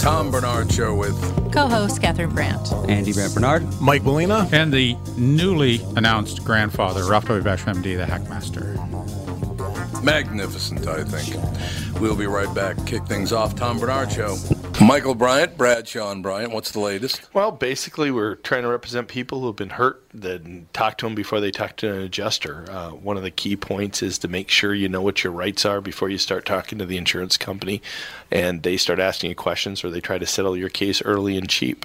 Tom Barnard Show with co-host Catherine Brandt. Andy Brandt Barnard. Mike Molina. And the newly announced grandfather, Rafael Basham MD, the Hackmaster. Magnificent, I think. We'll be right back. Kick things off. Tom Barnard Show. Michael Bryant, Bradshaw and Bryant. What's the latest? Well, basically, we're trying to represent people who have been hurt, then talk to them before they talk to an adjuster. Uh, one of the key points is to make sure you know what your rights are before you start talking to the insurance company and they start asking you questions or they try to settle your case early and cheap.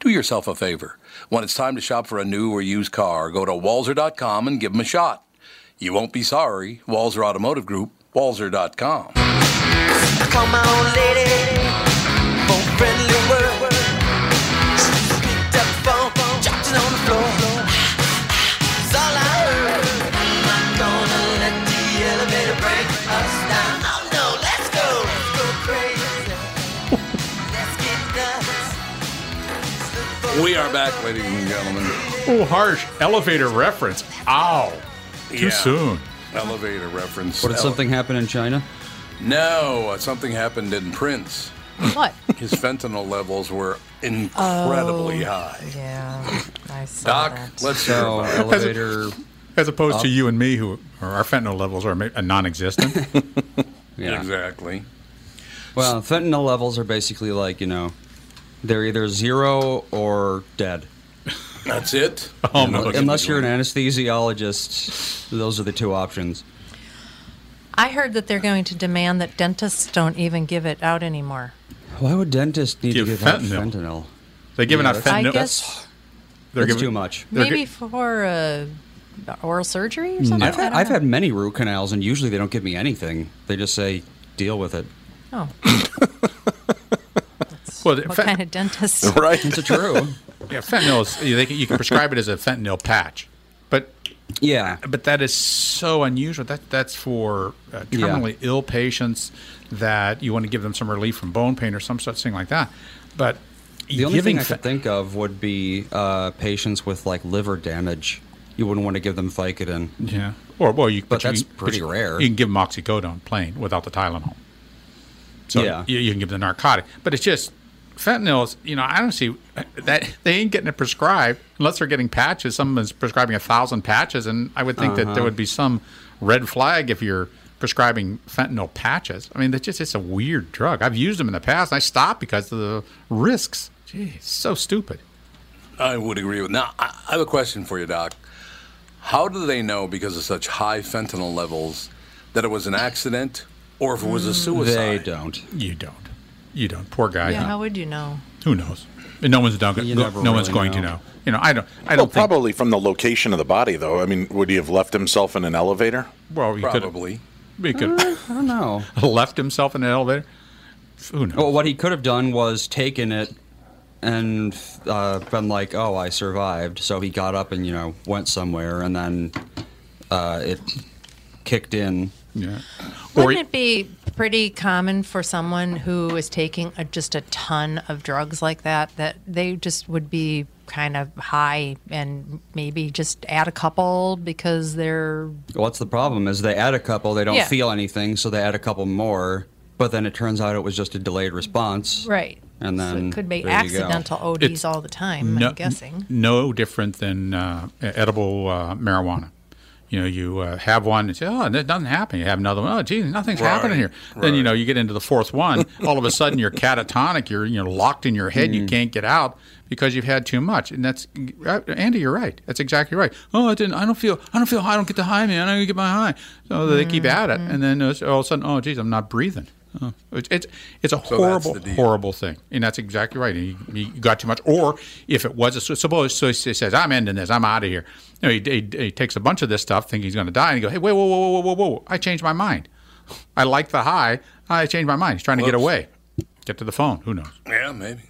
Do yourself a favor. When it's time to shop for a new or used car, go to walser.com and give them a shot. You won't be sorry. Walser Automotive Group, walser.com. My old lady for friendly word. Up phone, dropped it on the floor. We are back, ladies and gentlemen. Oh, harsh elevator reference. Ow. Too Yeah. soon. Elevator reference. What did Ele- something happen in China? No, uh, something happened in Prince. What? His fentanyl levels were incredibly Oh. high. Yeah, I saw Doc, that. let's hear So about elevator. As opposed to you and me, who are, our fentanyl levels are non-existent. Yeah. Exactly. Well, fentanyl levels are basically like you know, they're either zero or dead. That's it. Oh, no. Unless you're an anesthesiologist, those are the two options. I heard that they're going to demand that dentists don't even give it out anymore. Why would dentists need Give to give out fentanyl. fentanyl? They're giving Yeah, out that's- I fentanyl. guess They're That's giving- too much. Maybe for uh, oral surgery or something. I've had, I've had many root canals, and usually they don't give me anything. They just say, "Deal with it." Oh, well, the what fent- kind of dentist? Right. It's true. yeah, fentanyl is. You, they can, you can prescribe it as a fentanyl patch, but Yeah. but that is so unusual. That that's for uh, Yeah. terminally ill patients that you want to give them some relief from bone pain or some such thing like that. But The only thing I fa- could think of would be uh, patients with like liver damage. You wouldn't want to give them Vicodin. yeah, or well, you But you that's can- pretty you, rare. You can give them oxycodone plain without the Tylenol. So Yeah. you, you can give them the narcotic, but it's just fentanyl. Is, you know, I don't see that they ain't getting it prescribed unless they're getting patches. Someone's prescribing a thousand patches, and I would think that Uh-huh. there would be some red flag if you're prescribing fentanyl patches. I mean, that's just it's a weird drug. I've used them in the past, and I stopped because of the risks. Gee, so stupid. I would agree with. Now, I I have a question for you, Doc. How do they know because of such high fentanyl levels that it was an accident or if it was a suicide? They don't. You don't. You don't. Poor guy. Yeah, how would you know? Who knows? And no one's done. You no never no one's really going to know. know. You know, I don't. I Well, don't think. probably from the location of the body, though. I mean, would he have left himself in an elevator? Well, he could. Probably. He could I don't know. left himself in an elevator. Who knows? Well, what he could have done was taken it and uh, been like, "Oh, I survived." So he got up and you know went somewhere, and then uh, it kicked in. Yeah. Wouldn't he- it be pretty common for someone who is taking a, just a ton of drugs like that that they just would be kind of high and maybe just add a couple because they're What's the problem? Is they add a couple, they don't Yeah. feel anything, so they add a couple more. But then it turns out it was just a delayed response. right. And So then it could be there you go. accidental ODs It's all the time. no, I'm guessing. no different than uh, edible uh, marijuana. You know, you uh, have one and say, "Oh, and nothing happened." You have another one. Oh, geez, nothing's happening here. Then you know, you get into the fourth one. all of a sudden, you're catatonic. You're you know locked in your head. You Mm. can't get out because you've had too much. And that's uh, Andy. You're right. That's exactly right. Oh, I didn't. I don't feel. I don't feel high. I don't get the high, man. I don't get my high. So they keep at it, and then it's all of a sudden, oh, geez, I'm not breathing. Oh, it's, it's it's a that's horrible, horrible thing, and that's exactly right. He, he got too much, or if it was, a, su- suppose so he says, "I'm ending this. I'm out of here." You know, he, he, he takes a bunch of this stuff, thinking he's going to die, and he goes, "Hey, wait, whoa, whoa, whoa, whoa, whoa, whoa! I changed my mind. I like the high. I changed my mind. He's trying to get away, get to the phone. Who knows? Yeah, maybe.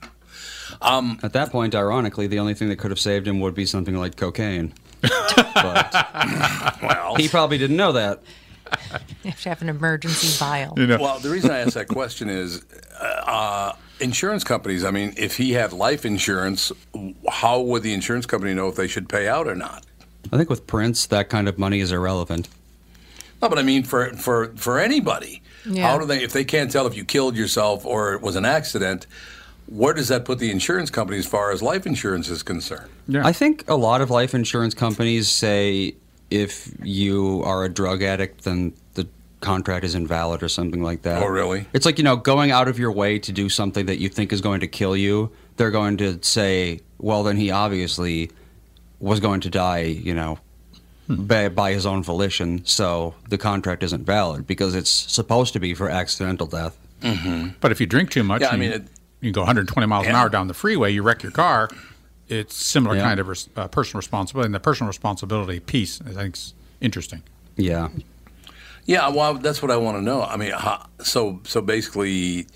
Um, At that point, ironically, the only thing that could have saved him would be something like cocaine. but Well, he probably didn't know that. You have to have an emergency vial. You know, well, the reason I asked that question is uh, insurance companies. I mean, if he had life insurance, how would the insurance company know if they should pay out or not? I think with Prince, that kind of money is irrelevant. No, but I mean for for for anybody. Yeah. How do they if they can't tell if you killed yourself or it was an accident? Where does that put the insurance company as far as life insurance is concerned? yeah. I think a lot of life insurance companies say if you are a drug addict, then the contract is invalid or something like that. Oh, really? It's like, you know, going out of your way to do something that you think is going to kill you, they're going to say, well, then he obviously was going to die, you know, hmm. by, by his own volition, so the contract isn't valid because it's supposed to be for accidental death. Mm-hmm. but if you drink too much, Yeah, I mean, you, it- you go 120 miles an hour down the freeway, you wreck your car. It's similar Yeah. kind of res- uh, personal responsibility, and the personal responsibility piece I think is interesting. Yeah. Yeah, well, that's what I want to know. I mean, how, so so basically,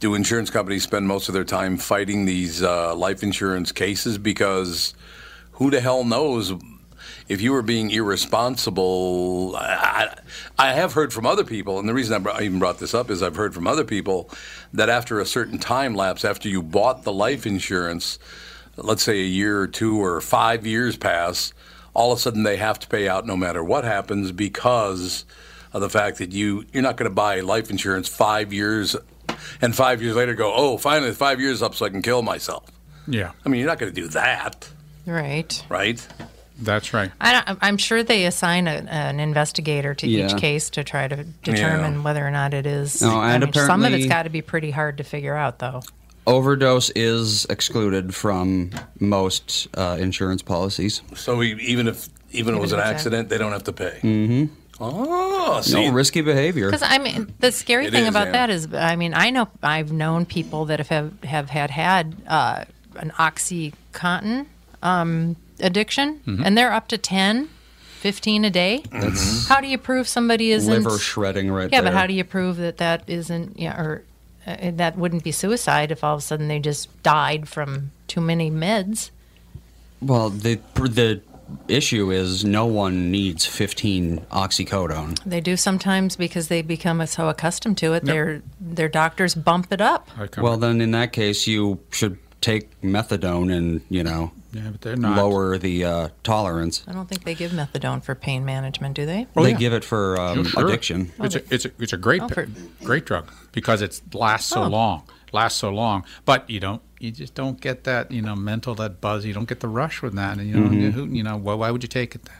do insurance companies spend most of their time fighting these uh, life insurance cases because who the hell knows if you were being irresponsible? I, I, I have heard from other people, and the reason I even brought this up is I've heard from other people that after a certain time lapse, after you bought the life insurance, let's say a year or two or five years pass, all of a sudden they have to pay out no matter what happens because of the fact that you you're not going to buy life insurance five years and five years later go oh finally five years up so I can kill myself. Yeah, I mean you're not going to do that, Right. right? that's right. I, I'm sure they assign a, an investigator to Yeah. each case to try to determine whether or not it is. No, I and mean, some of it's got to be pretty hard to figure out, though. Overdose is excluded from most uh, insurance policies. So e- even if even if it was an if it's a- accident, they don't have to pay. Mm-hmm. Oh, see, No risky behavior. Because I mean, the scary It thing is, about yeah. that is, I mean, I know I've known people that have have, have had had uh, an OxyContin um, addiction, Mm-hmm. and they're up to 10, 15 a day. How do you prove somebody isn't Liver shredding right there? Yeah, there. but how do you prove that that isn't, yeah, or uh, that wouldn't be suicide if all of a sudden they just died from too many meds? Well, the the issue is no one needs 15 oxycodone. They do sometimes because they become so accustomed to it. Their their doctors bump it up. Well, then in that case, you should take methadone and you know yeah, but they're not. lower the uh, tolerance. I don't think they give methadone for pain management, do they? Oh, they yeah. give it for um, Sure. addiction. It's a, it's a, it's a great Oh, for- great drug because it lasts so Oh. long, lasts so long. But you don't you just don't get that you know mental that buzz. You don't get the rush with that, and you know Mm-hmm. who, you know why, why would you take it then?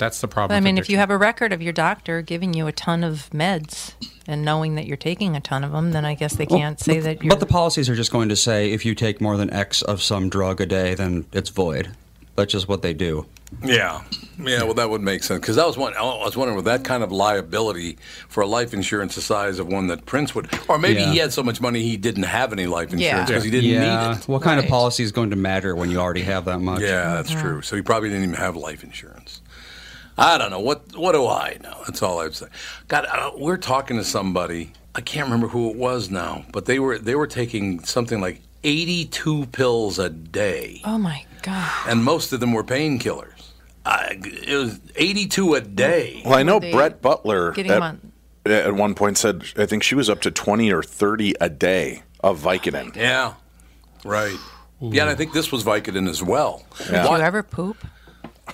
That's the problem. But I mean, if you addiction. have a record of your doctor giving you a ton of meds and knowing that you're taking a ton of them, then I guess they can't say that you're. But the policies are just going to say if you take more than X of some drug a day, then it's void. That's just what they do. Yeah, yeah. Well, that would make sense because I was one. I was wondering with that kind of liability for a life insurance the size of one that Prince would, or maybe Yeah. he had so much money he didn't have any life insurance because he didn't yeah. need it. What kind of policy is going to matter when you already have that much? Yeah, that's true. So he probably didn't even have life insurance. I don't know. What What do I know? That's all I'd say. God, uh, we're talking to somebody. I can't remember who it was now, but they were they were taking something like 82 pills a day, oh my god! and most of them were painkillers. I, it was 82 a day. Well, I know they Brett Butler getting at, on- at one point said I think she was up to twenty or thirty a day of Vicodin. Yeah, right. Yeah, and I think this was Vicodin as well. Yeah. Do you ever poop?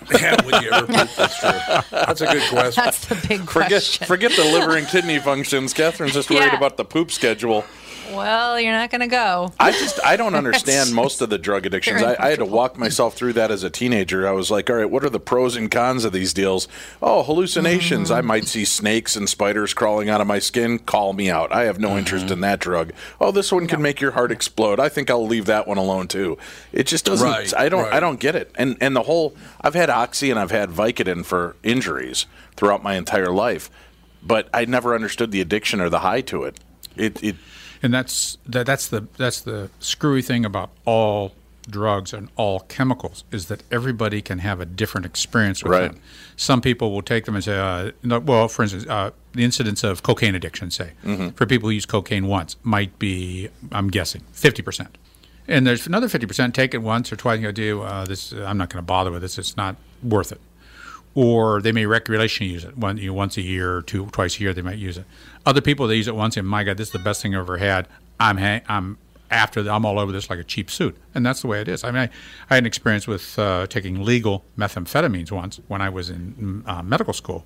yeah, would you ever poop? That's true. That's a good question. That's the big Forget question. forget the liver and kidney functions. Catherine's just worried Yeah. about the poop schedule. Well, you're not going to go. I just I don't understand most of the drug addictions. I, I had to walk myself through that as a teenager. I was like, all right, what are the pros and cons of these deals? Oh, hallucinations. I mm. might see snakes and spiders crawling out of my skin. Call me out. I have no mm-hmm. interest in that drug. Oh, this one can make your heart explode. I think I'll leave that one alone too. It just doesn't. Right, I don't. I don't get it. And and the whole. I've had oxy and I've had Vicodin for injuries throughout my entire life, but I never understood the addiction or the high to it. It it and that's that, that's the that's the screwy thing about all drugs and all chemicals is that everybody can have a different experience with Right. them. Some people will take them and say, uh, no, well, for instance, uh, the incidence of cocaine addiction, say, for people who use cocaine once, might be, I'm guessing, 50%. And there's another 50% take it once or twice and go, do uh, this, I'm not going to bother with this, it's not worth it or they may recreationally use it one, you know, once a year or two, twice a year. They might use it. Other people they use it once and my God, this is the best thing I've ever had. I'm I'm after the, I'm all over this like a cheap suit, and that's the way it is. I mean, I, I had an experience with uh, taking legal methamphetamines once when I was in uh, medical school.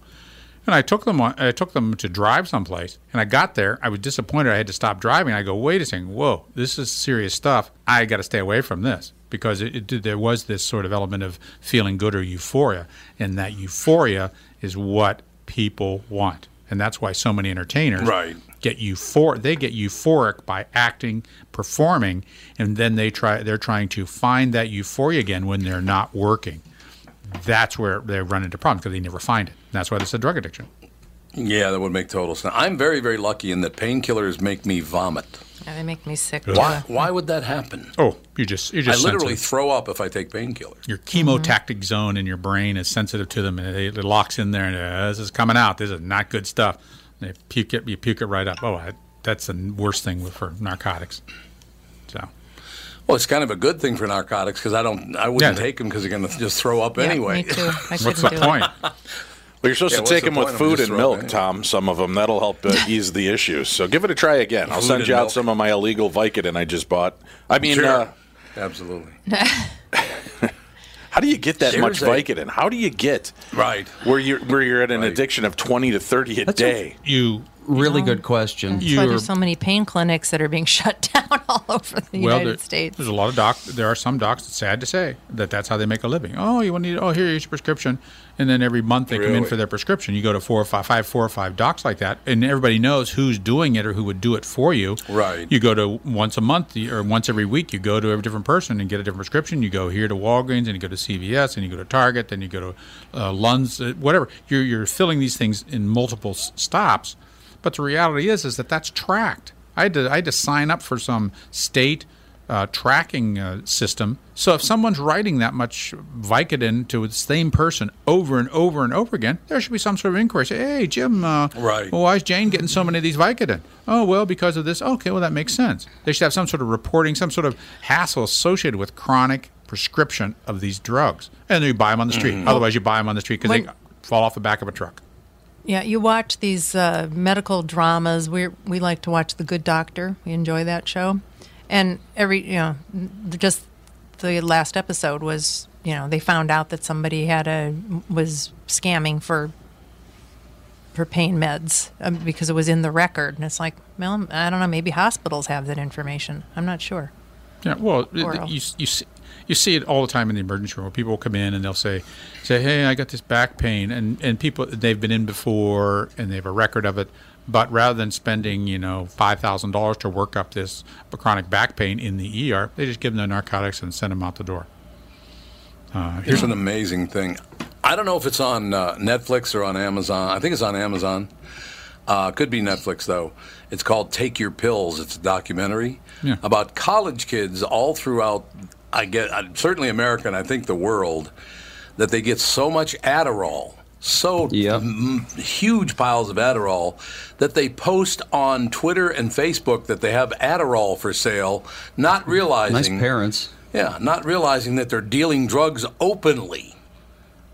And I took them. I took them to drive someplace, and I got there. I was disappointed. I had to stop driving. I go, wait a second, whoa, this is serious stuff. I got to stay away from this because it, it, did- there was this sort of element of feeling good or euphoria, and that euphoria is what people want, and that's why so many entertainers Right. get euphoric. They get euphoric by acting, performing, and then they try. They're trying to find that euphoria again when they're not working that's where they run into problems because they never find it. And that's why this is a drug addiction. Yeah, that would make total sense. I'm very, very lucky in that painkillers make me vomit. Yeah, they make me sick. Why? Why would that happen? Oh, you just you I just literally sensitive. throw up if I take painkillers. your chemotactic zone in your brain is sensitive to them, and it, it locks in there. And uh, this is coming out. This is not good stuff. And they puke it. You puke it right up. Oh, I, that's the worst thing with, for narcotics. So Well, it's kind of a good thing for narcotics because I don't, I wouldn't Yeah. take them because they're going to just throw up Yeah, anyway. Me too. I what's the do point? It. Well, you're supposed Yeah, to take the them with food and milk, it? Tom. Some of them that'll help uh, ease the issues. So give it a try again. I'll Food send and you out milk. some of my illegal Vicodin I just bought. I mean, Sure. uh, Absolutely. how do you get that There's much a- Vicodin? How do you get Right. where you're where you're at an Right. addiction of twenty to thirty a day? You Really good question. That's why You're- there's so many pain clinics that are being shut down all over the well, United there- States. There's a lot of doc. There are some docs. It's sad to say that that's how they make a living. Oh, you want to need? Oh, here's your prescription, and then every month they come in for their prescription. You go to four or five, five, four or five docs like that, and everybody knows who's doing it or who would do it for you. Right. You go to once a month or once every week. You go to a different person and get a different prescription. You go here to Walgreens, and you go to CVS, and you go to Target, then you go to uh, Lund's, uh, whatever. You're you're filling these things in multiple s- stops. But the reality is, is that that's tracked. I had to, I had to sign up for some state uh, tracking uh, system. So if someone's writing that much Vicodin to the same person over and over and over again, there should be some sort of inquiry. Say, hey, Jim, uh, Right. well, why is Jane getting so many of these Vicodin? Oh, well, because of this. Okay, well, that makes sense. They should have some sort of reporting, some sort of hassle associated with chronic prescription of these drugs, and then you buy them on the street. Mm-hmm. Otherwise, you buy them on the street because they fall off the back of a truck. Yeah, you watch these uh, medical dramas. We we like to watch The Good Doctor. We enjoy that show, and every you know, just the last episode was you know they found out that somebody had a was scamming for for pain meds um, because it was in the record, and it's like, well, I don't know, maybe hospitals have that information. I'm not sure. Yeah, well, Oral. you, you, see, you see it all the time in the emergency room. People will come in and they'll say, say, hey, I got this back pain. And, and people, they've been in before and they have a record of it. But rather than spending, you know, $5,000 to work up this chronic back pain in the ER, they just give them the narcotics and send them out the door. Uh, Here's an amazing thing. I don't know if it's on uh, Netflix or on Amazon. I think it's on Amazon. Uh, could be Netflix though. It's called "Take Your Pills." It's a documentary Yeah. about college kids all throughout. I get certainly America and I think the world that they get so much Adderall, so Yep. m- huge piles of Adderall that they post on Twitter and Facebook that they have Adderall for sale, not realizing Nice parents. yeah, not realizing that they're dealing drugs openly.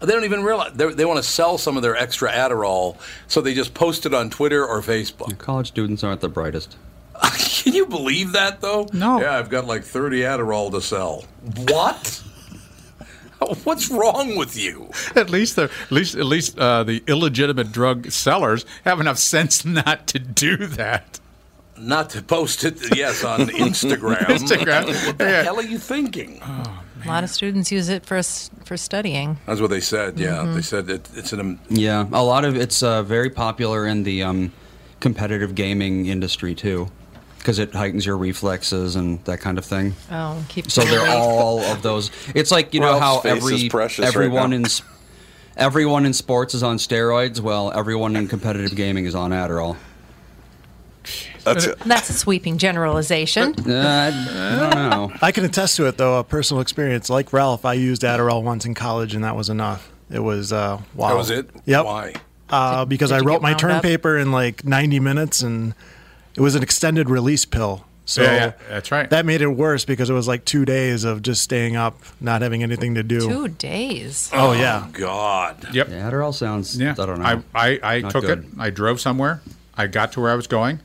They don't even realize they they want to sell some of their extra Adderall, so they just post it on Twitter or Facebook. College students aren't the brightest. Can you believe that, though? No. Yeah, I've got like 30 Adderall to sell. What? What's wrong with you? at least the at least at least uh, the illegitimate drug sellers have enough sense not to do that. Not to post it, yes, on Instagram. Instagram, What the yeah. hell are you thinking? A lot of students use it for s- for studying. That's what they said. Yeah, they said it, it's an. Yeah, a lot of it's uh, very popular in the um, competitive gaming industry too, because it heightens your reflexes and that kind of thing. Oh, keep So they're all of those. It's like you know Ralph's how every precious right everyone in everyone in sports is on steroids. Well, everyone in competitive gaming is on Adderall. That's it. That's a sweeping generalization. Uh, I don't know. I can attest to it though, a personal experience. Like Ralph, I used Adderall once in college, and that was enough. It was uh, wow. That was it? Yep. Why? Uh, because did I wrote my term up? paper in like 90 minutes, and it was an extended release pill. So Yeah, yeah, that's right. That made it worse because it was like two days of just staying up, not having anything to do. Two days. Oh yeah. Oh, God. Yep. Yeah, Adderall sounds. Yeah, I don't know. I, I, I took good. it. I drove somewhere. I got to where I was going.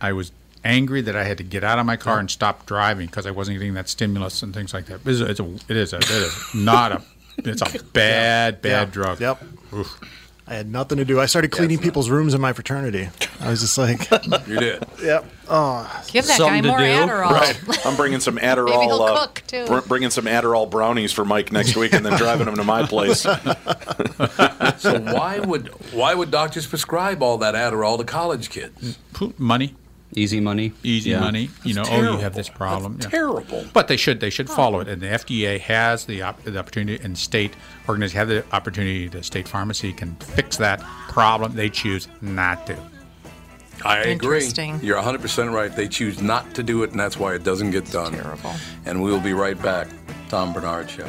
I was angry that I had to get out of my car and stop driving because I wasn't getting that stimulus and things like that. It is a, it's a, it is a, it is not a, it's a bad, bad Yeah. drug. Yep. Oof. I had nothing to do. I started cleaning people's rooms in my fraternity. I was just like, You did. yep. Oh, Give that guy more do. Adderall. Right. I'm bringing some Adderall. he'll uh, cook, too. br- bringing some Adderall brownies for Mike next week, and then driving them to my place. So why would why would doctors prescribe all that Adderall to college kids? Money, Easy money. easy Yeah. money. You know, That's oh, you have this problem. That's Yeah. terrible. But they should they should follow it, and the FDA has the, op- the opportunity, and state organizations have the opportunity. The state pharmacy can fix that problem. They choose not to. I agree. Interesting. You're 100% right. They choose not to do it, and that's why it doesn't get done. Terrible. And we'll be right back. Tom Barnard Show.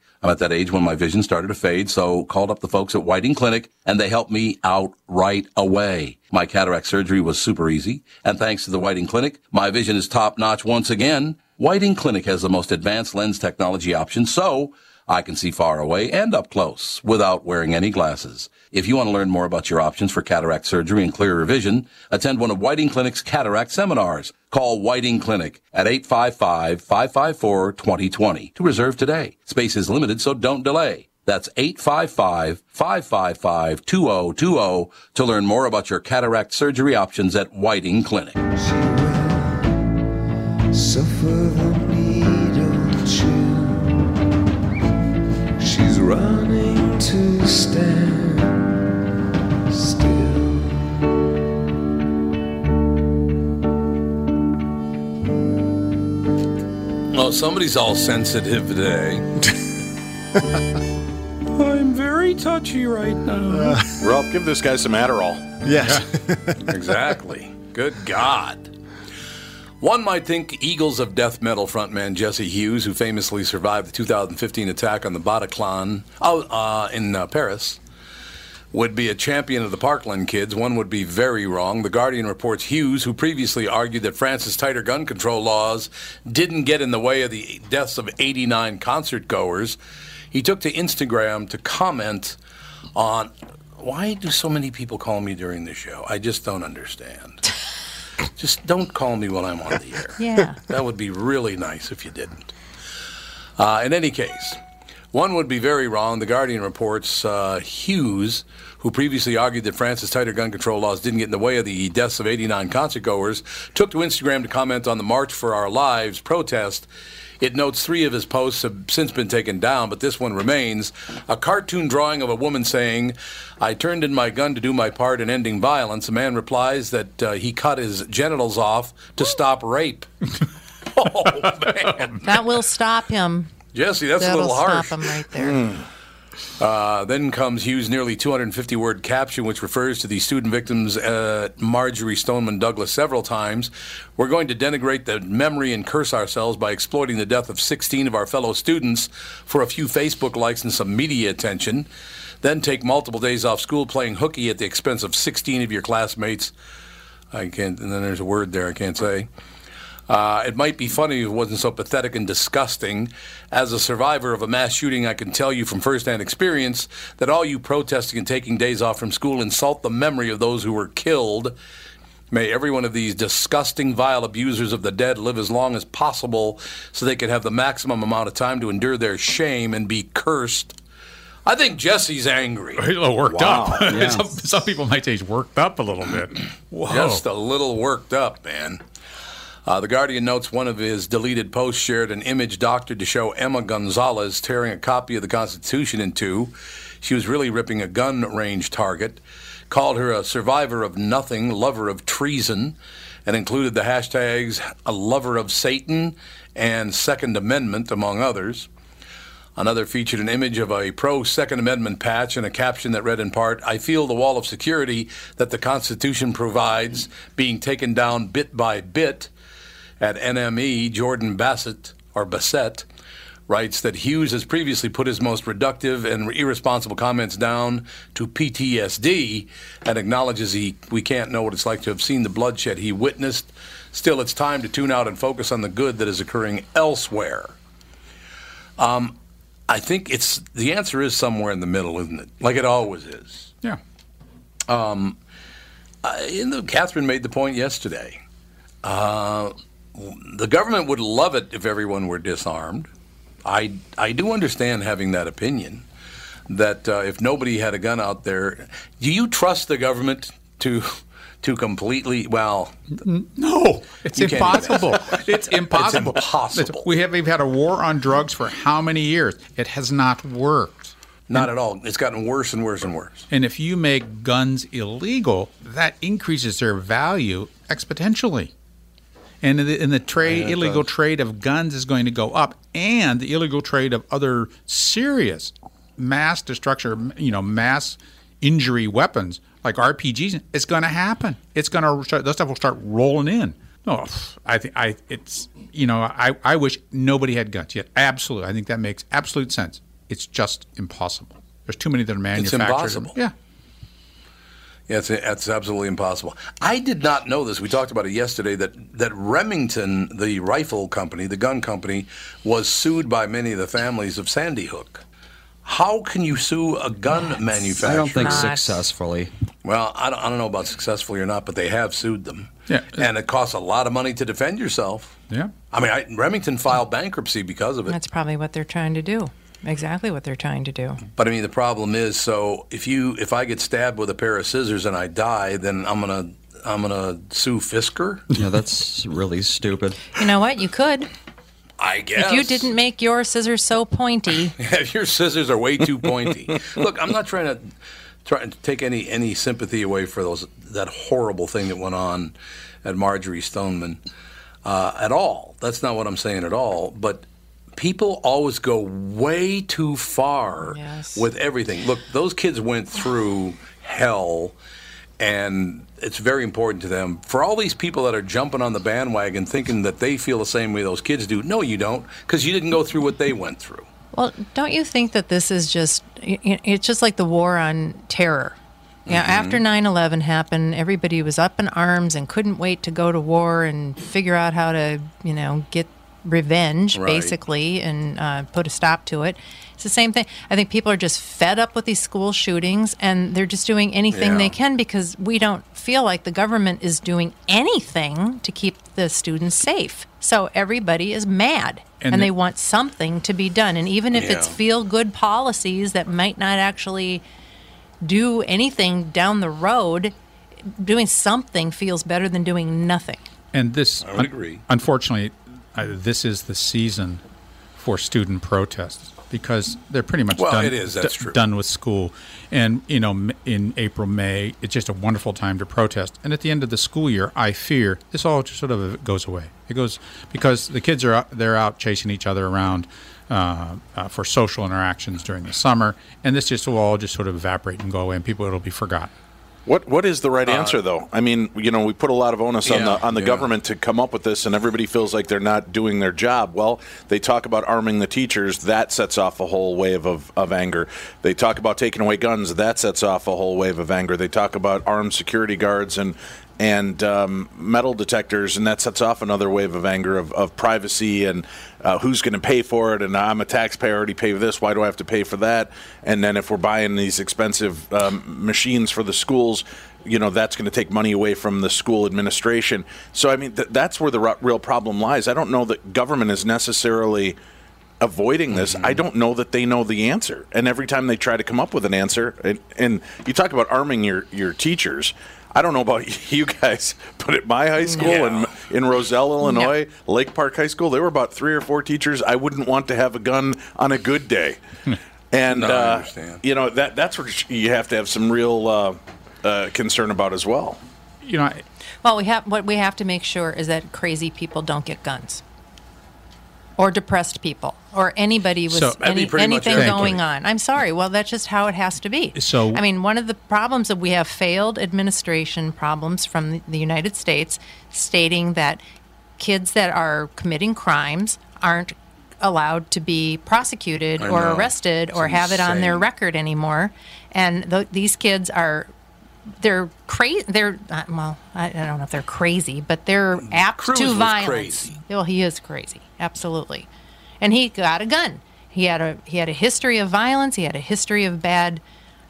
I'm at that age when my vision started to fade, so called up the folks at Whiting Clinic and they helped me out right away. My cataract surgery was super easy, and thanks to the Whiting Clinic, my vision is top notch once again. Whiting Clinic has the most advanced lens technology options, so I can see far away and up close without wearing any glasses. If you want to learn more about your options for cataract surgery and clearer vision, attend one of Whiting Clinic's cataract seminars. Call Whiting Clinic at 855-554-2020 to reserve today. Space is limited, so don't delay. That's 855 555 2020 to learn more about your cataract surgery options at Whiting Clinic. Suffer to stand still. Oh, somebody's all sensitive today. I'm very touchy right now. Ralph, give this guy some Adderall. Yes. exactly. Good God. One might think Eagles of death metal frontman Jesse Hughes, who famously survived the 2015 attack on the Bataclan oh, uh, in uh, Paris, would be a champion of the Parkland kids. One would be very wrong. The Guardian reports Hughes, who previously argued that France's tighter gun control laws didn't get in the way of the deaths of 89 concert goers, he took to Instagram to comment on why do so many people call me during the show? I just don't understand. just don't call me when I'm on the air. Yeah. That would be really nice if you didn't. Uh, in any case, one would be very wrong. The Guardian reports uh, Hughes, who previously argued that France's tighter gun control laws didn't get in the way of the deaths of 89 concertgoers, took to Instagram to comment on the March for Our Lives protest. It notes three of his posts have since been taken down, but this one remains. A cartoon drawing of a woman saying, I turned in my gun to do my part in ending violence. A man replies that uh, he cut his genitals off to stop rape. oh, man. That will stop him. Jesse, that's That'll a little harsh. stop him right there. Uh, then comes Hughes' nearly 250 word caption, which refers to the student victims, uh, Marjory Stoneman Douglas, several times. We're going to denigrate the memory and curse ourselves by exploiting the death of 16 of our fellow students for a few Facebook likes and some media attention. Then take multiple days off school playing hooky at the expense of 16 of your classmates. I can't, and then there's a word there I can't say. Uh, it might be funny if it wasn't so pathetic and disgusting. As a survivor of a mass shooting, I can tell you from firsthand experience that all you protesting and taking days off from school insult the memory of those who were killed. May every one of these disgusting, vile abusers of the dead live as long as possible so they can have the maximum amount of time to endure their shame and be cursed. I think Jesse's angry. He's A little worked Wow. up. Yeah. some, some people might say he's worked up a little bit. Whoa. Just a little worked up, man. Uh, the Guardian notes one of his deleted posts shared an image doctored to show Emma Gonzalez tearing a copy of the Constitution in two. She was really ripping a gun range target, called her a survivor of nothing, lover of treason, and included the hashtags a lover of Satan and Second Amendment, among others. Another featured an image of a pro Second Amendment patch and a caption that read in part, I feel the wall of security that the Constitution provides being taken down bit by bit. At NME, Jordan Bassett, or Bassett, writes that Hughes has previously put his most reductive and irresponsible comments down to PTSD and acknowledges he we can't know what it's like to have seen the bloodshed he witnessed. Still, it's time to tune out and focus on the good that is occurring elsewhere. Um, I think it's the answer is somewhere in the middle, isn't it? Like it always is. Yeah. Um, I, you know, Catherine made the point yesterday. Uh, the government would love it if everyone were disarmed. I I do understand having that opinion that uh, if nobody had a gun out there, do you trust the government to to completely well? No, it's impossible. it's impossible. It's impossible. We have we've had a war on drugs for how many years? It has not worked. Not at all. It's gotten worse and worse and worse. And if you make guns illegal, that increases their value exponentially. And in the, in the trade, Yeah, illegal does. trade of guns is going to go up, and the illegal trade of other serious mass destruction, you know, mass injury weapons like RPGs is going to happen. It's going to start. Those stuff will start rolling in. No, I think I it's you know I I wish nobody had guns yet. Absolutely, I think that makes absolute sense. It's just impossible. There's too many that are manufactured. It's impossible. Yeah. Yeah, it's, it's absolutely impossible. I did not know this. We talked about it yesterday that, that Remington, the rifle company, the gun company, was sued by many of the families of Sandy Hook. How can you sue a gun manufacturer? I don't think successfully. Well, I don't, I don't know about successfully or not, but they have sued them. Yeah. And it costs a lot of money to defend yourself. Yeah. I mean, I, Remington filed bankruptcy because of it. That's probably what they're trying to do. Exactly what they're trying to do. But I mean, the problem is, so if you if I get stabbed with a pair of scissors and I die, then I'm gonna I'm gonna sue Fiskars. Yeah, that's really stupid. You know what? You could. I guess If you didn't make your scissors so pointy, your scissors are way too pointy. Look, I'm not trying to try to take any any sympathy away for those that horrible thing that went on at Marjory Stoneman uh, at all. That's not what I'm saying at all. But people always go way too far Yes. with everything. Look, those kids went through hell. And it's very important to them. For all these people that are jumping on the bandwagon thinking that they feel the same way those kids do, no, you don't, because you didn't go through what they went through. well, don't you think that this is just it's just like the war on terror? Yeah, Mm-hmm. after 9/11 happened, everybody was up in arms and couldn't wait to go to war and figure out how to, you know, get revenge Right. basically and uh, put a stop to it. It's the same thing. I think people are just fed up with these school shootings and they're just doing anything Yeah. they can because we don't feel like the government is doing anything to keep the students safe. So everybody is mad And and, the- they want something to be done. And even if it's feel good policies that might not actually do anything down the road, doing something feels better than doing nothing. And this, I would agree. unfortunately, uh, this is the season for student protests because they're pretty much Well, done, it is, that's d- true. done with school. And, you know, in April, May, it's just a wonderful time to protest. And at the end of the school year, I fear this all just sort of goes away. It goes because the kids are out, they're out chasing each other around uh, uh, for social interactions during the summer, and this just will all just sort of evaporate and go away, and people it'll be forgotten. What what is the right uh, answer though? I mean, you know, we put a lot of onus on the on the yeah. government to come up with this, and everybody feels like they're not doing their job. Well, they talk about arming the teachers. That sets off a whole wave of, of anger. They talk about taking away guns. That sets off a whole wave of anger. They talk about armed security guards and and um, metal detectors, and that sets off another wave of anger of, of privacy and uh, who's going to pay for it. And I'm a taxpayer, I already pay for this. Why do I have to pay for that? And then if we're buying these expensive um, machines for the schools, you know that's going to take money away from the school administration. So I mean, th- that's where the ru- real problem lies. I don't know that government is necessarily avoiding this. I don't know that they know the answer. And every time they try to come up with an answer, and, and you talk about arming your, your teachers. I don't know about you guys, but at my high school Yeah. in, in Roselle, Illinois, Lake Park High School, there were about three or four teachers I wouldn't want to have a gun on a good day. And No, I uh, understand. you know that that's what you have to have some real uh, uh, concern about as well. You know, I- Well, we have what we have to make sure is that crazy people don't get guns, or depressed people, or anybody with So- any, anything going on. I'm sorry. Well, that's just how it has to be. So- I mean, one of the problems that we have failed administration problems from the- United States, stating that kids that are committing crimes aren't allowed to be prosecuted or arrested It's or have it on their record anymore, and th- these kids are they're crazy. They're uh, well, I, I don't know if they're crazy, but they're apt Cruz to violence. crazy. Well, he is crazy, absolutely, and he got a gun. He had a he had a history of violence. He had a history of bad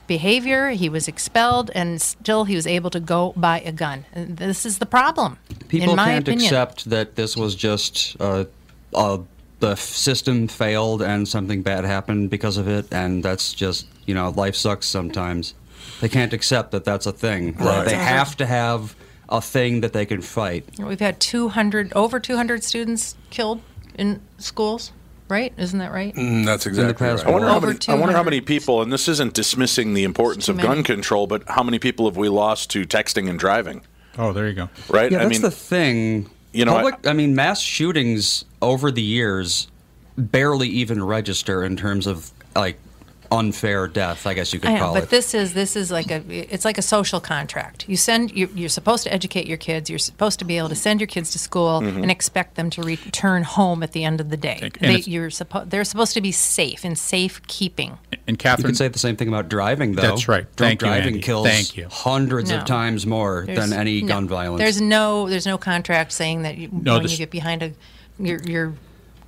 behavior. He was expelled, and still he was able to go buy a gun. And this is the problem. People in my can't opinion. accept that this was just uh, uh, the system failed and something bad happened because of it, and that's just you know life sucks sometimes. They can't accept that that's a thing. They- Right. They have to have a thing that they can fight. We've had 200 over 200 students killed in schools, right? Isn't that right? Mm, that's exactly past right. I wonder, how many, I wonder how many people, and this isn't dismissing the importance of gun control, but how many people have we lost to texting and driving? oh, there you go. Right? Yeah, I that's mean, the thing. you know, Public, I, mean, mass shootings over the years barely even register in terms of like unfair death. I guess you could I know, call but it. But this is this is like a it's like a social contract. You send you, you're supposed to educate your kids. You're supposed to be able to send your kids to school mm-hmm. and expect them to return home at the end of the day. And they, you're supposed they're supposed to be safe in safe keeping. And Catherine, you Catherine, could say the same thing about driving, though. That's right. Drunk Thank you, driving Andy. kills Thank you. hundreds No. of times more There's- than any no. gun violence. There's no there's no contract saying that you, No, when this- you get behind a your your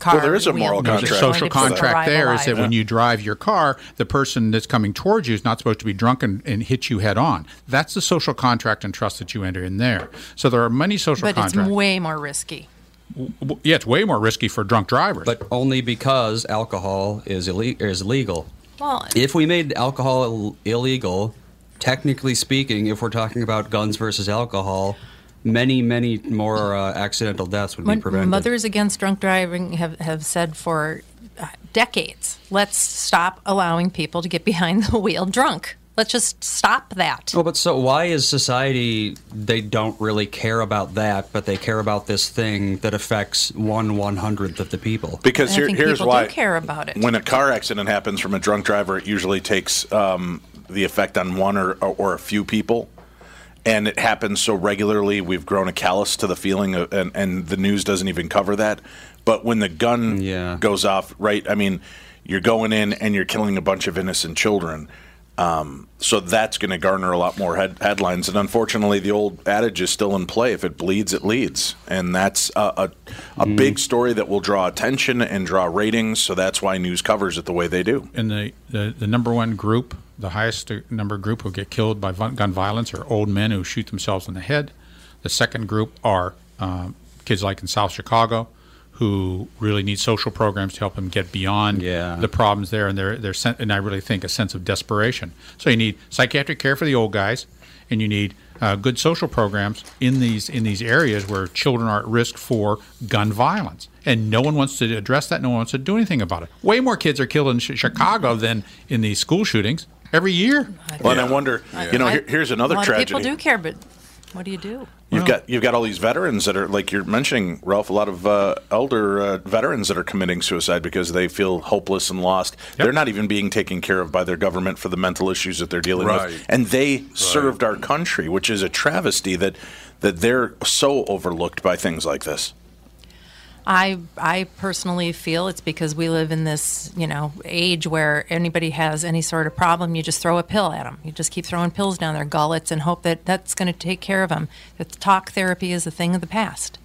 car. there is a moral you're contract. the going social to keep contract arrive there is that alive. when you drive your car, the person that's coming towards you is not supposed to be drunk and, and hit you head on. That's the social contract and trust that you enter in there. So there are many social but it's contracts. way more risky. w- w- yeah, it's way more risky for drunk drivers. But only because alcohol is ille- is legal. Well, If we made alcohol Ill- illegal, technically speaking, if we're talking about guns versus alcohol, many, many more uh, accidental deaths would be prevented. Mothers Against Drunk Driving have, have said for uh, decades, let's stop allowing people to get behind the wheel drunk. Let's just stop that. Well, but so why is society? They don't really care about that, but they care about this thing that affects one one hundredth of the people. Because I here, think here's people why. do care about it. When a car accident happens from a drunk driver, it usually takes um, the effect on one or, or a few people. And it happens so regularly, we've grown a callous to the feeling, of, and, and the news doesn't even cover that. But when the gun Yeah. goes off, right? I mean, you're going in and you're killing a bunch of innocent children. Um, so that's going to garner a lot more head- headlines. And unfortunately, the old adage is still in play: if it bleeds, it leads. And that's a, a, a Mm. big story that will draw attention and draw ratings. So that's why news covers it the way they do. and the, the, the number one group, the highest number group who get killed by gun violence are old men who shoot themselves in the head. The second group are um, kids like in South Chicago who really need social programs to help them get beyond Yeah. the problems there, and they're, they're sen- and I really think a sense of desperation. So you need psychiatric care for the old guys, and you need uh, good social programs in these in these areas where children are at risk for gun violence, and no one wants to address that. No one wants to do anything about it. Way more kids are killed in Ch- Chicago than in these school shootings every year. Well, and I wonder, you know, here, here's another a lot tragedy. of people do care, but what do you do? You've got you've got all these veterans that are like you're mentioning, Ralph. A lot of uh, elder uh, veterans that are committing suicide because they feel hopeless and lost. They're not even being taken care of by their government for the mental issues that they're dealing Right. with, and they served our country, which is a travesty that that they're so overlooked by things like this. I I personally feel it's because we live in this you know age where anybody has any sort of problem, you just throw a pill at them. You just keep throwing pills down their gullets and hope that that's going to take care of them. That talk therapy is a thing of the past.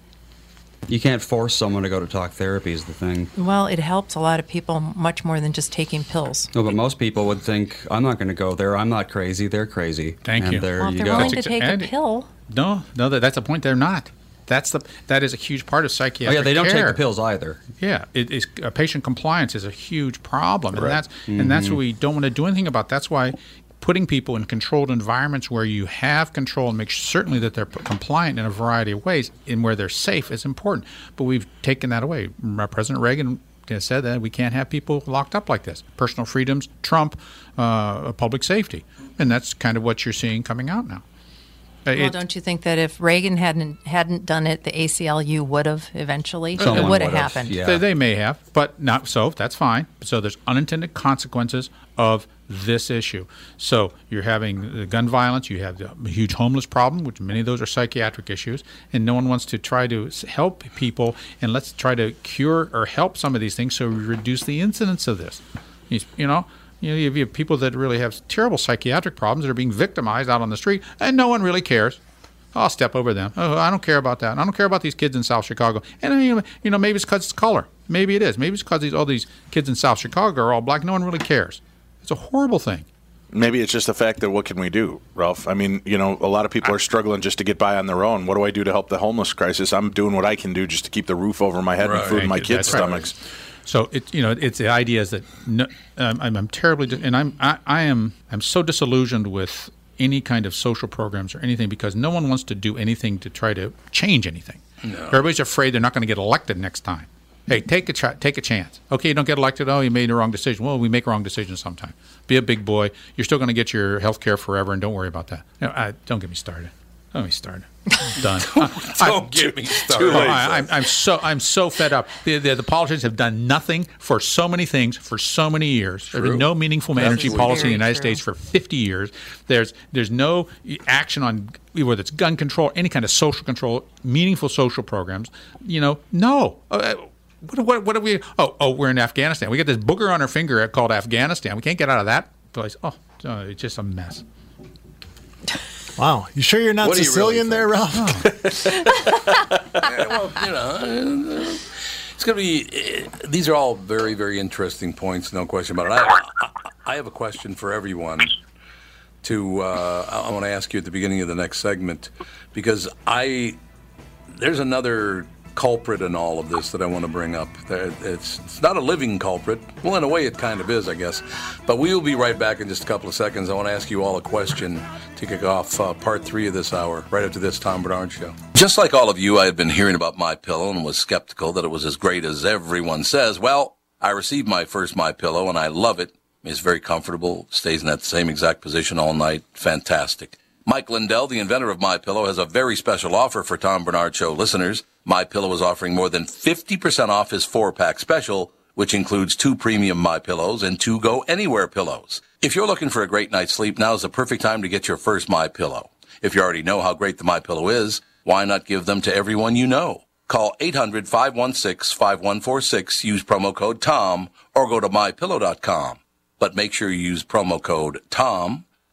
You can't force someone to go to talk therapy. Is the thing. Well, it helps a lot of people much more than just taking pills. No, but most people would think I'm not going to go there. I'm not crazy. They're crazy. Thank and you. There Well, if you they're go. willing to take a pill, No, no, that's a point. They're not. That's the that is a huge part of Oh psychiatric. yeah, they don't take the pills either. Yeah, it is uh, patient compliance is a huge problem, and Right. that's and that's what we don't want to do anything about. That's why putting people in controlled environments where you have control and make certainly that they're compliant in a variety of ways and where they're safe is important. But we've taken that away. President Reagan said that we can't have people locked up like this. Personal freedoms trump uh, public safety, and that's kind of what you're seeing coming out now. Uh, well, it- don't you think that if Reagan hadn't hadn't done it, the ACLU would have eventually? it would have happened. yeah. They, they may have, but not so. That's fine. So there's unintended consequences of this issue. So you're having the gun violence, you have the huge homeless problem, which many of those are psychiatric issues, and no one wants to try to help people. And let's try to cure or help some of these things so we reduce the incidence of this. You, you know. You know, you have- people that really have terrible psychiatric problems that are being victimized out on the street, and no one really cares. I'll step over them. Oh, I don't care about that. I don't care about these kids in South Chicago. And you know, you know maybe it's because it's color. Maybe it is. Maybe it's because these all these kids in South Chicago are all black. No one really cares. It's a horrible thing. Maybe it's just the fact that what can we do, Ralph? I mean, you know, a lot of people are struggling just to get by on their own. What do I do to help the homeless crisis? I'm doing what I can do just to keep the roof over my head Right. and food in my kids' That's right. So it you know it's the idea is that no, um, I'm, I'm terribly and I'm I, I am I'm so disillusioned with any kind of social programs or anything because no one wants to do anything to try to change anything. Everybody's afraid they're not going to get elected next time. Hey, take a ch- take a chance. Okay, you don't get elected. Oh, you made the wrong decision. Well, we make wrong decisions sometimes. Be a big boy. You're still going to get your health care forever, and don't worry about that. No, I, don't get me started. Get me started. Done. Don't get me started. I, I'm, I'm so I'm so fed up. The, the, the politicians have done nothing for so many things for so many years. There's been no meaningful energy policy in the United true. States for 50 years. There's there's no action on whether it's gun control, any kind of social control, meaningful social programs. You know, no. Uh, what, what, what are we? Oh, oh, we're in Afghanistan. We got this booger on our finger called Afghanistan. We can't get out of that place. Oh, uh, it's just a mess. Wow, you sure you're not What do you Sicilian really there, think? Ralph? Yeah, well, you know, it's going to be. uh, These are all very, very interesting points. No question about it. I, I, I have a question for everyone. To uh, I, I want to ask you at the beginning of the next segment because I there's another culprit in all of this that I want to bring up. It's, it's not a living culprit. Well, in a way, it kind of is, I guess. But we will be right back in just a couple of seconds. I want to ask you all a question to kick off uh, part three of this hour, right after this Tom Barnard show. Just like all of you, I had been hearing about My Pillow and was skeptical that it was as great as everyone says. Well, I received my first My Pillow and I love it. It's very comfortable, stays in that same exact position all night. Fantastic. Mike Lindell, the inventor of My Pillow, has a very special offer for Tom Barnard Show listeners. My Pillow is offering more than 50% off his four-pack special, which includes two premium My Pillows and two Go Anywhere pillows. If you're looking for a great night's sleep, now is the perfect time to get your first My Pillow. If you already know how great the My Pillow is, why not give them to everyone you know? Call 800-516-5146, use promo code TOM, or go to mypillow.com. But make sure you use promo code TOM.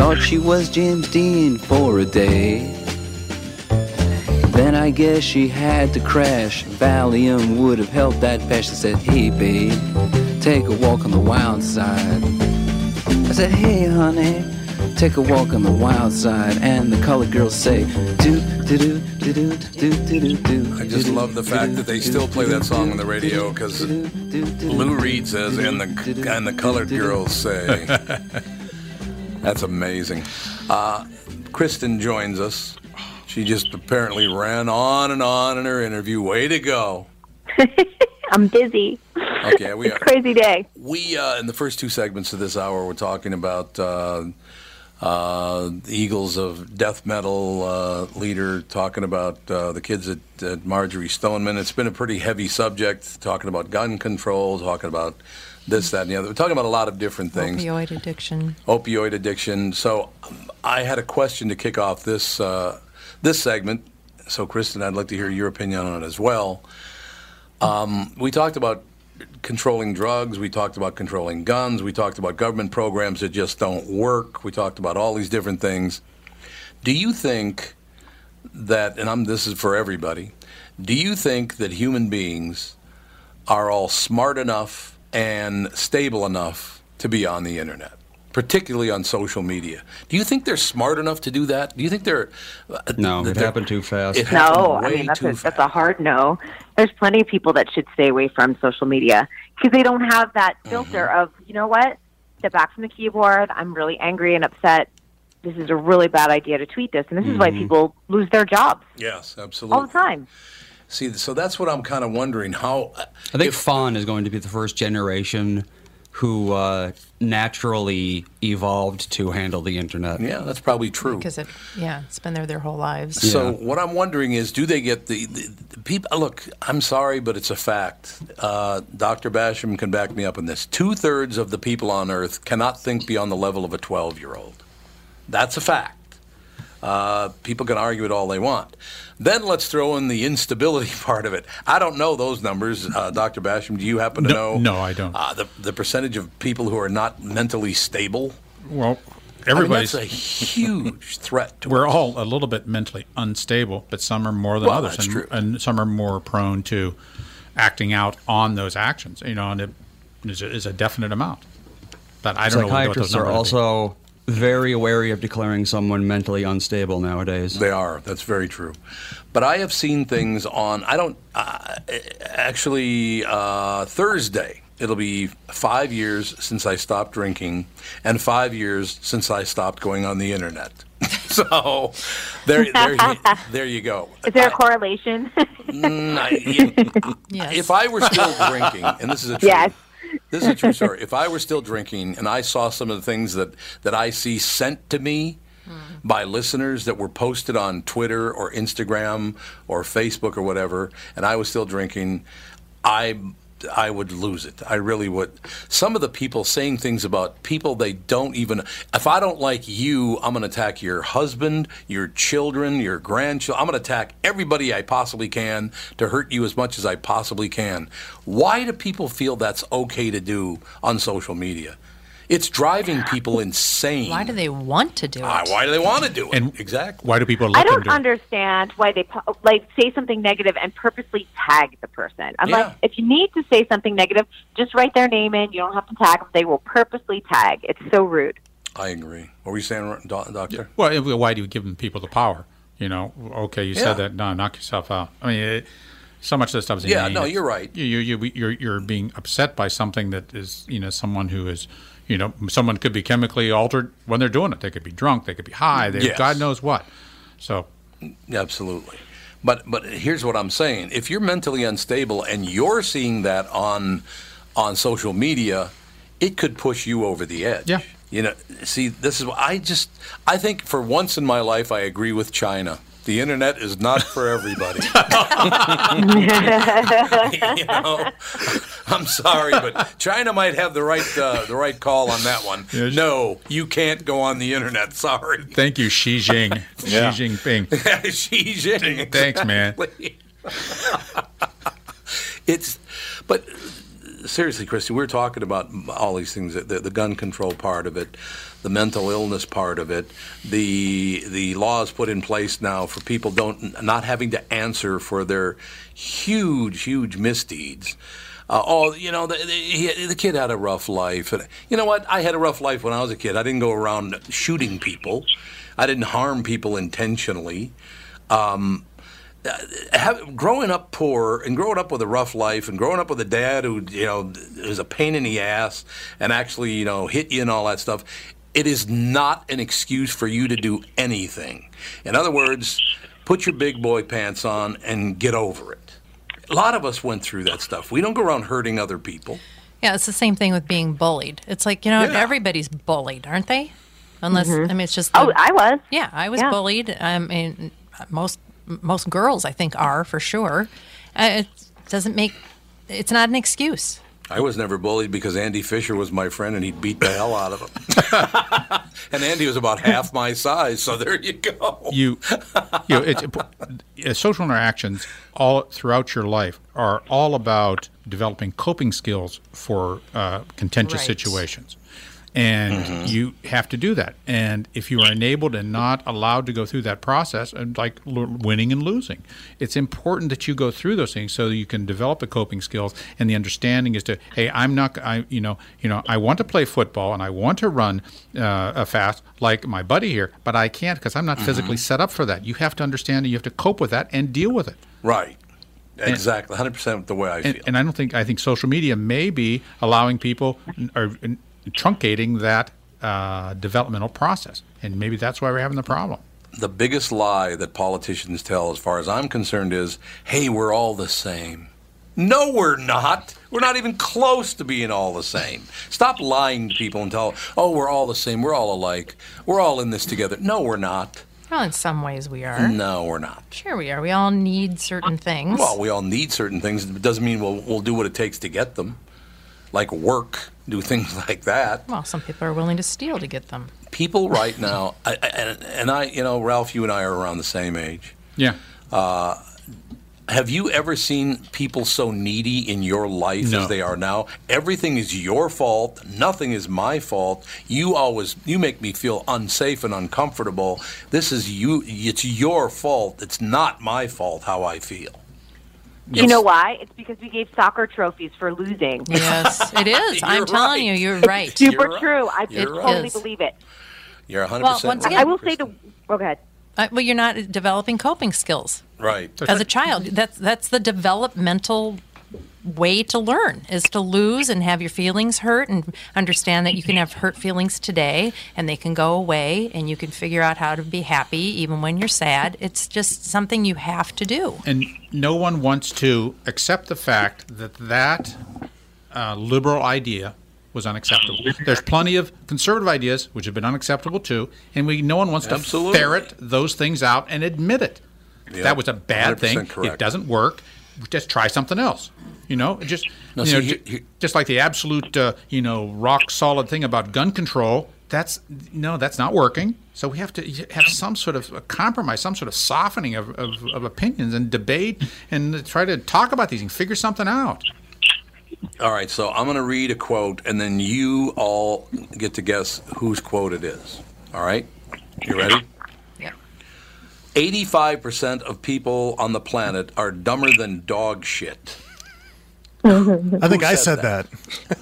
Thought she was James Dean for a day. Then I guess she had to crash. Valium would have helped that patch. She said, Hey, babe, take a walk on the wild side. I said, Hey, honey, take a walk on the wild side. And the colored girls say, Do, do, do, do, do, do, do, do. I just love the fact that they still play that song on the radio because Lou Reed says, and the, and the colored girls say. That's amazing. Uh, Kristen joins us. She just apparently ran on and on in her interview. Way to go! I'm busy. Okay, we It's a crazy day. we uh, in the first two segments of this hour we're talking about uh, uh, the Eagles of death metal uh, leader talking about uh, the kids at, at Marjory Stoneman. It's been a pretty heavy subject, talking about gun control, talking about this, that, and the other. We're talking about a lot of different things Opioid addiction. opioid addiction. So um, I had a question to kick off this uh, this segment. So Kristen, I'd like to hear your opinion on it as well. Um, we talked about controlling drugs. We talked about controlling guns. We talked about government programs that just don't work. We talked about all these different things. Do you think that, and I'm, this is for everybody, do you think that human beings are all smart enough and stable enough to be on the internet, particularly on social media? Do you think they're smart enough to do that? Do you think they're. uh, No, that it happened too fast. It No, happened I mean that's too a, that's a hard no. There's plenty of people that should stay away from social media because they don't have that filter Mm-hmm. of you know what, step back from the keyboard. I'm really angry and upset. This is a really bad idea to tweet this, and this is why Mhm. people lose their jobs Yes, absolutely. all the time. See, so that's what I'm kind of wondering how. I think Fawn is going to be the first generation who uh, naturally evolved to handle the internet. Yeah, that's probably true. Because it, yeah, it's been there their whole lives. So what I'm wondering is, do they get the, the, the people? Look, I'm sorry, but it's a fact. Uh, Dr. Basham can back me up on this. Two thirds of the people on Earth cannot think beyond the level of a 12 year old. That's a fact. Uh, people can argue it all they want. Then let's throw in the instability part of it. I don't know those numbers, uh, Dr. Basham. Do you happen to know? No, I don't. Uh, the the percentage of people who are not mentally stable. Well, I mean, everybody's that's a huge threat. To We're all a little bit mentally unstable, but some are more than Well, others, that's and, true. and some are more prone to acting out on those actions. You know, and it is a, is a definite amount. But I don't know what those Psychiatrists are numbers would also very wary of declaring someone mentally unstable nowadays. They are. That's very true. But I have seen things on. I don't uh, actually uh, Thursday. It'll be five years since I stopped drinking, and five years since I stopped going on the internet. so there, there, you, there you go. Is there a correlation? Mm, I- Yes. If I were still drinking, and this is a true, Yes. This is a true story. If I were still drinking, and I saw some of the things that that I see sent to me by listeners that were posted on Twitter or Instagram or Facebook or whatever, and I was still drinking, I I would lose it. I really would. Some of the people saying things about people they don't even. If I don't like you, I'm going to attack your husband, your children, your grandchildren. I'm going to attack everybody I possibly can to hurt you as much as I possibly can. Why do people feel that's okay to do on social media? It's driving people insane. Why do they want to do it? Ah, why do they want to do it? And exactly. Why do people I don't into understand why they like say something negative and purposely tag the person. I'm like, if you need to say something negative, just write their name in. You don't have to tag them. They will purposely tag. It's so rude. I agree. What were you saying, doc- Doctor? Well, why do you give them people the power? You know, okay, you Yeah. said that. No, knock yourself out. I mean, it, so much of this stuff is Yeah, inane. no, you're right. You, you, you, you're you're being upset by something that is, you know, someone who is, you know, someone could be chemically altered when they're doing it. They could be drunk. They could be high. They, Yes. God knows what. So, Absolutely. But but here's what I'm saying: if you're mentally unstable and you're seeing that on on social media, it could push you over the edge. Yeah. You know, see, this is what I just I think for once in my life I agree with China. The internet is not for everybody. you know, I'm sorry, but China might have the right uh, the right call on that one. No, you can't go on the internet. Sorry. thank you, Xi Jinping. Yeah. Xi Jinping. Xi Jinping. Thanks, man. it's, but seriously, Christy, we're talking about all these things: the, the gun control part of it, the mental illness part of it, the the laws put in place now for people don't not having to answer for their huge, huge misdeeds. Uh, oh, you know, the, the, the kid had a rough life. And you know what? I had a rough life when I was a kid. I didn't go around shooting people. I didn't harm people intentionally. Um, uh, have, growing up poor and growing up with a rough life and growing up with a dad who you know is a pain in the ass and actually you know hit you and all that stuff it is not an excuse for you to do anything in other words put your big boy pants on and get over it a lot of us went through that stuff we don't go around hurting other people Yeah, it's the same thing with being bullied. It's like, you know, Yeah. everybody's bullied, aren't they? Unless, Mhm. I mean, it's just. Oh, I was. Yeah, I was Yeah. bullied. I mean, most most girls, I think, are for sure. Uh, it doesn't make. It's not an excuse. I was never bullied because Andy Fisher was my friend and he'd beat the hell out of him. and Andy was about half my size, so there you go. you, you know, it's, uh, social interactions all throughout your life are all about developing coping skills for uh, contentious Right. situations. And Mm-hmm. you have to do that. And if you are enabled and not allowed to go through that process, and like l- winning and losing, it's important that you go through those things so that you can develop the coping skills and the understanding is to, hey, I'm not, I, you know, you know, I want to play football and I want to run uh, a fast like my buddy here, but I can't because I'm not physically Mm-hmm. set up for that. You have to understand and you have to cope with that and deal with it. Right. Exactly. 100% the way I And, feel. and I don't think I think social media may be allowing people or truncating that uh, developmental process, and maybe that's why we're having the problem. the biggest lie that politicians tell, as far as I'm concerned, is hey, we're all the same. No, we're not. We're not even close to being all the same. Stop lying to people and tell, oh, we're all the same. We're all alike. We're all in this together. No, we're not. Well, in some ways, we are. No, we're not. Sure, we are. We all need certain things. Well, we all need certain things. It doesn't mean we'll, we'll do what it takes to get them, like work, do things like that. Well, some people are willing to steal to get them. People right now, I, I, and, and I, you know, Ralph, you and I are around the same age. Yeah. Uh, have you ever seen people so needy in your life No. as they are now? Everything is your fault. Nothing is my fault. You always you make me feel unsafe and uncomfortable. This is you. It's your fault. It's not my fault how I feel. You know why? It's because we gave soccer trophies for losing. Yes, it is. I'm You're telling right. you, you're right. Super You're right. true. I You're totally right. believe it. You're 100% Well, once right. again- I will say the. Oh, go ahead. Uh, well, you're not developing coping skills Right. as a child. That's that's the developmental way to learn is to lose and have your feelings hurt and understand that you can have hurt feelings today and they can go away and you can figure out how to be happy even when you're sad. It's just something you have to do. And no one wants to accept the fact that that uh, liberal idea was unacceptable. There's plenty of conservative ideas which have been unacceptable too, and we no one wants to ferret those things out and admit it. Yeah, that was a bad thing. correct. It doesn't work. Just try something else. You know, just No, you know, see, ju- he- he- just like the absolute uh, you know rock solid thing about gun control. That's no, that's not working. So we have to have some sort of a compromise, some sort of softening of, of, of opinions and debate, and try to talk about these and figure something out. All right, so I'm going to read a quote, and then you all get to guess whose quote it is. All right? You ready? Yeah. 85% of people on the planet are dumber than dog shit. I think I said said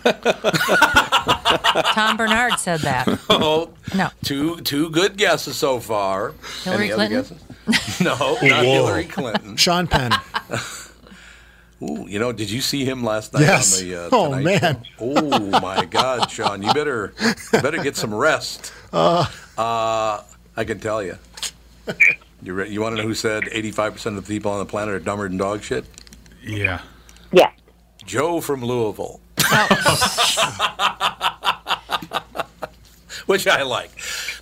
that. Tom Barnard said that. Oh, No. two two good guesses so far. Hillary Any Clinton? guesses? no, not Whoa. Hillary Clinton. Sean Penn. Ooh, you know, did you see him last night Yes. on the? Uh, Oh, man. Show? Oh my God, Sean, you better you better get some rest. Uh, Uh, I can tell you. You re- you want to know who said 85% of the people on the planet are dumber than dog shit? Yeah. Yeah. Joe from Louisville. Which I like.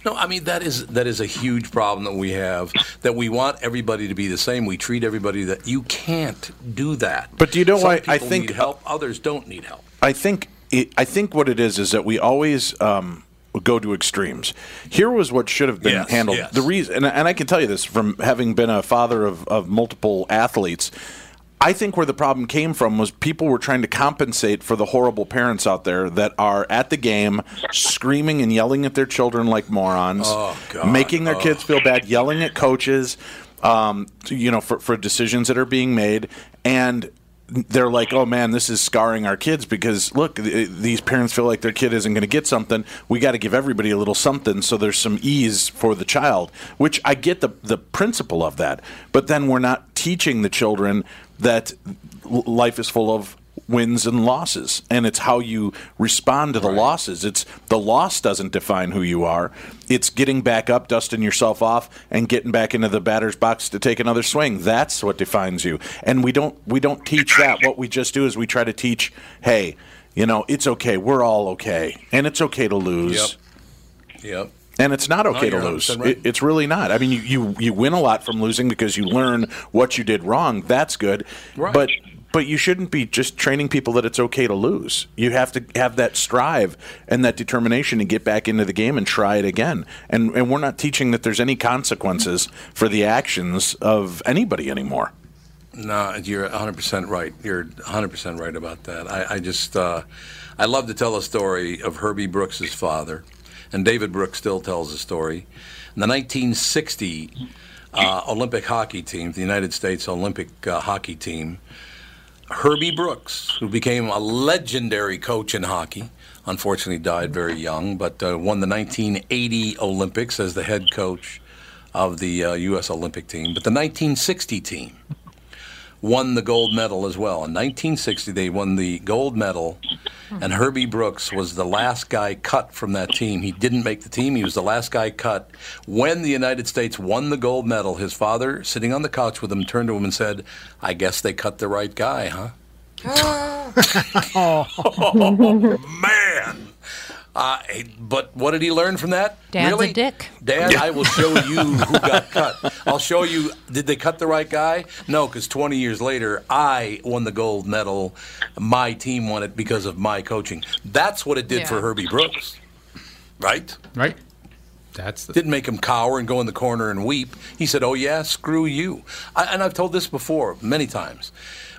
No, I mean that is that is a huge problem that we have. That we want everybody to be the same. We treat everybody that you can't do that. But do you know Some why I think- need help? Others don't need help. I think it, I think what it is is that we always um, go to extremes. Here was what should have been Yes, handled. yes. The reason, and, and I can tell you this from having been a father of, of multiple athletes. I think where the problem came from was people were trying to compensate for the horrible parents out there that are at the game screaming and yelling at their children like morons, Oh, making their Oh. kids feel bad, yelling at coaches, um, you know, for, for decisions that are being made. And they're like, oh man, this is scarring our kids because look, th- these parents feel like their kid isn't going to get something. We got to give everybody a little something so there's some ease for the child, which I get the, the principle of that. But then we're not teaching the children that life is full of wins and losses and it's how you respond to the losses it's the loss doesn't define who you are it's getting back up dusting yourself off and getting back into the batter's box to take another swing that's what defines you and we don't we don't teach that what we just do is we try to teach hey you know it's okay we're all okay and it's okay to lose Yep. and it's not No, okay to lose. right. It, it's really not. I mean, you, you you win a lot from losing because you learn what you did wrong. That's good. Right. But but you shouldn't be just training people that it's okay to lose. You have to have that strive and that determination to get back into the game and try it again. And and we're not teaching that there's any consequences for the actions of anybody anymore. No, you're 100% right. You're 100% right about that. I, I just, uh, I love to tell a story of Herbie Brooks' father, and David Brooks still tells the story. In the 1960 uh, Olympic hockey team, the United States Olympic uh, hockey team, Herbie Brooks, who became a legendary coach in hockey, unfortunately died very young, but uh, won the 1980 Olympics as the head coach of the uh, U.S. Olympic team. But the 1960 team, won the gold medal as well. In 1960, they won the gold medal, and Herbie Brooks was the last guy cut from that team. He didn't make the team. He was the last guy cut. When the United States won the gold medal, his father, sitting on the couch with him, turned to him and said, I guess they cut the right guy, huh? oh, man. Uh, but what did he learn from that? Dad's a really? dick. Dad, I will show you who got cut. I'll show you. Did they cut the right guy? No, because 20 years later, I won the gold medal. My team won it because of my coaching. That's what it did for Herbie Brooks, right? Right. That's the Didn't make him cower and go in the corner and weep. He said, "Oh yeah, screw you." I, and I've told this before many times.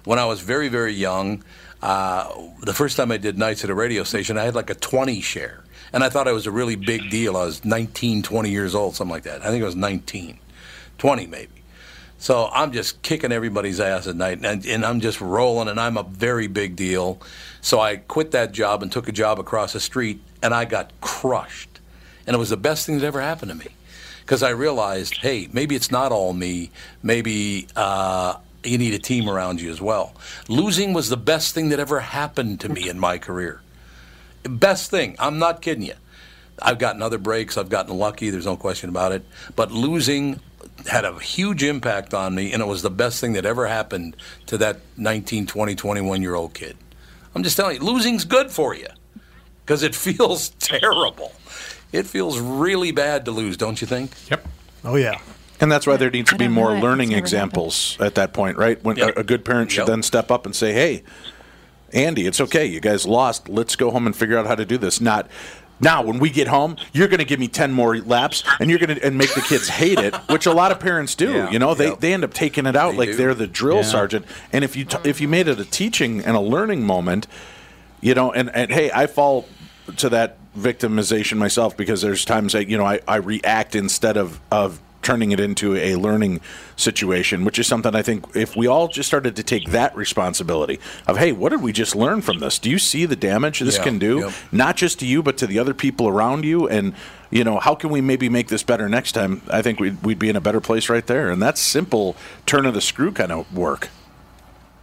When I was very, very young, uh, the first time I did nights at a radio station, I had like a 20 share, and I thought it was a really big deal. I was 19, 20 years old, something like that. I think I was 19, 20 maybe. So I'm just kicking everybody's ass at night, and, and I'm just rolling, and I'm a very big deal. So I quit that job and took a job across the street, and I got crushed. And it was the best thing that ever happened to me because I realized, hey, maybe it's not all me. Maybe uh, you need a team around you as well. Losing was the best thing that ever happened to me in my career. Best thing. I'm not kidding you. I've gotten other breaks. I've gotten lucky. There's no question about it. But losing had a huge impact on me, and it was the best thing that ever happened to that 19, 20, 21 year old kid. I'm just telling you, losing's good for you because it feels terrible. It feels really bad to lose, don't you think? Yep. Oh yeah. And that's why there needs to be more learning It's never examples at that point, right? When Yep. a, a good parent should Yep. then step up and say, "Hey, Andy, it's okay. You guys lost. Let's go home and figure out how to do this." Not now when we get home, you're going to give me 10 more laps and you're going to and make the kids hate it, which a lot of parents do. Yeah. You know, they, Yep. they end up taking it out They like do. they're the drill Yeah. sergeant. And if you t- if you made it a teaching and a learning moment, you know, and, and hey, I fall to that victimization myself because there's times that, you know, I, I react instead of, of turning it into a learning situation, which is something I think if we all just started to take that responsibility of, hey, what did we just learn from this? Do you see the damage this Yeah, can do? yep. Not just to you, but to the other people around you. And, you know, how can we maybe make this better next time? I think we'd, we'd be in a better place right there. And that's simple turn of the screw kind of work.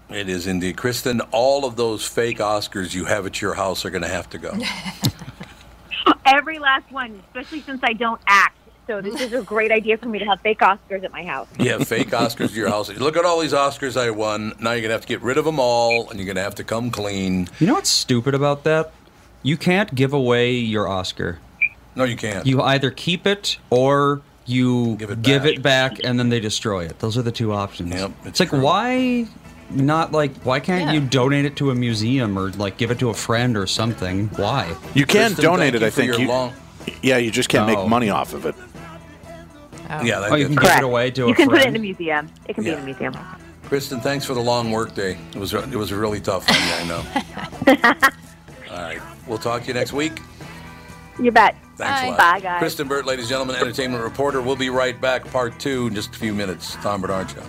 It is indeed. Kristen, all of those fake Oscars you have at your house are going to have to go. Every last one, especially since I don't act. So this is a great idea for me to have fake Oscars at my house. Yeah, fake Oscars at your house. Look at all these Oscars I won. Now you're going to have to get rid of them all, and you're going to have to come clean. You know what's stupid about that? You can't give away your Oscar. No, you can't. You either keep it or you Give give it it back. back, and then they destroy it. Those are the two options. Yep, it's it's like true. why not like why can't Yeah. you donate it to a museum or like give it to a friend or something? Why? You can Kristen, donate it, you I think. You, long- yeah, you just can't No. make money off of it. Um, yeah, that, Oh, you can that's- give it away to you a can put it in friend. a museum. It can be in Yeah. a museum. Kristen, thanks for the long work day. It was it was really tough on you, I know. all right, we'll talk to you next week. You bet. Thanks a Bye. lot. Bye, guys. Kristen Burt, ladies and gentlemen, entertainment reporter. We'll be right back, part two, in just a few minutes. Tom Barnard Show.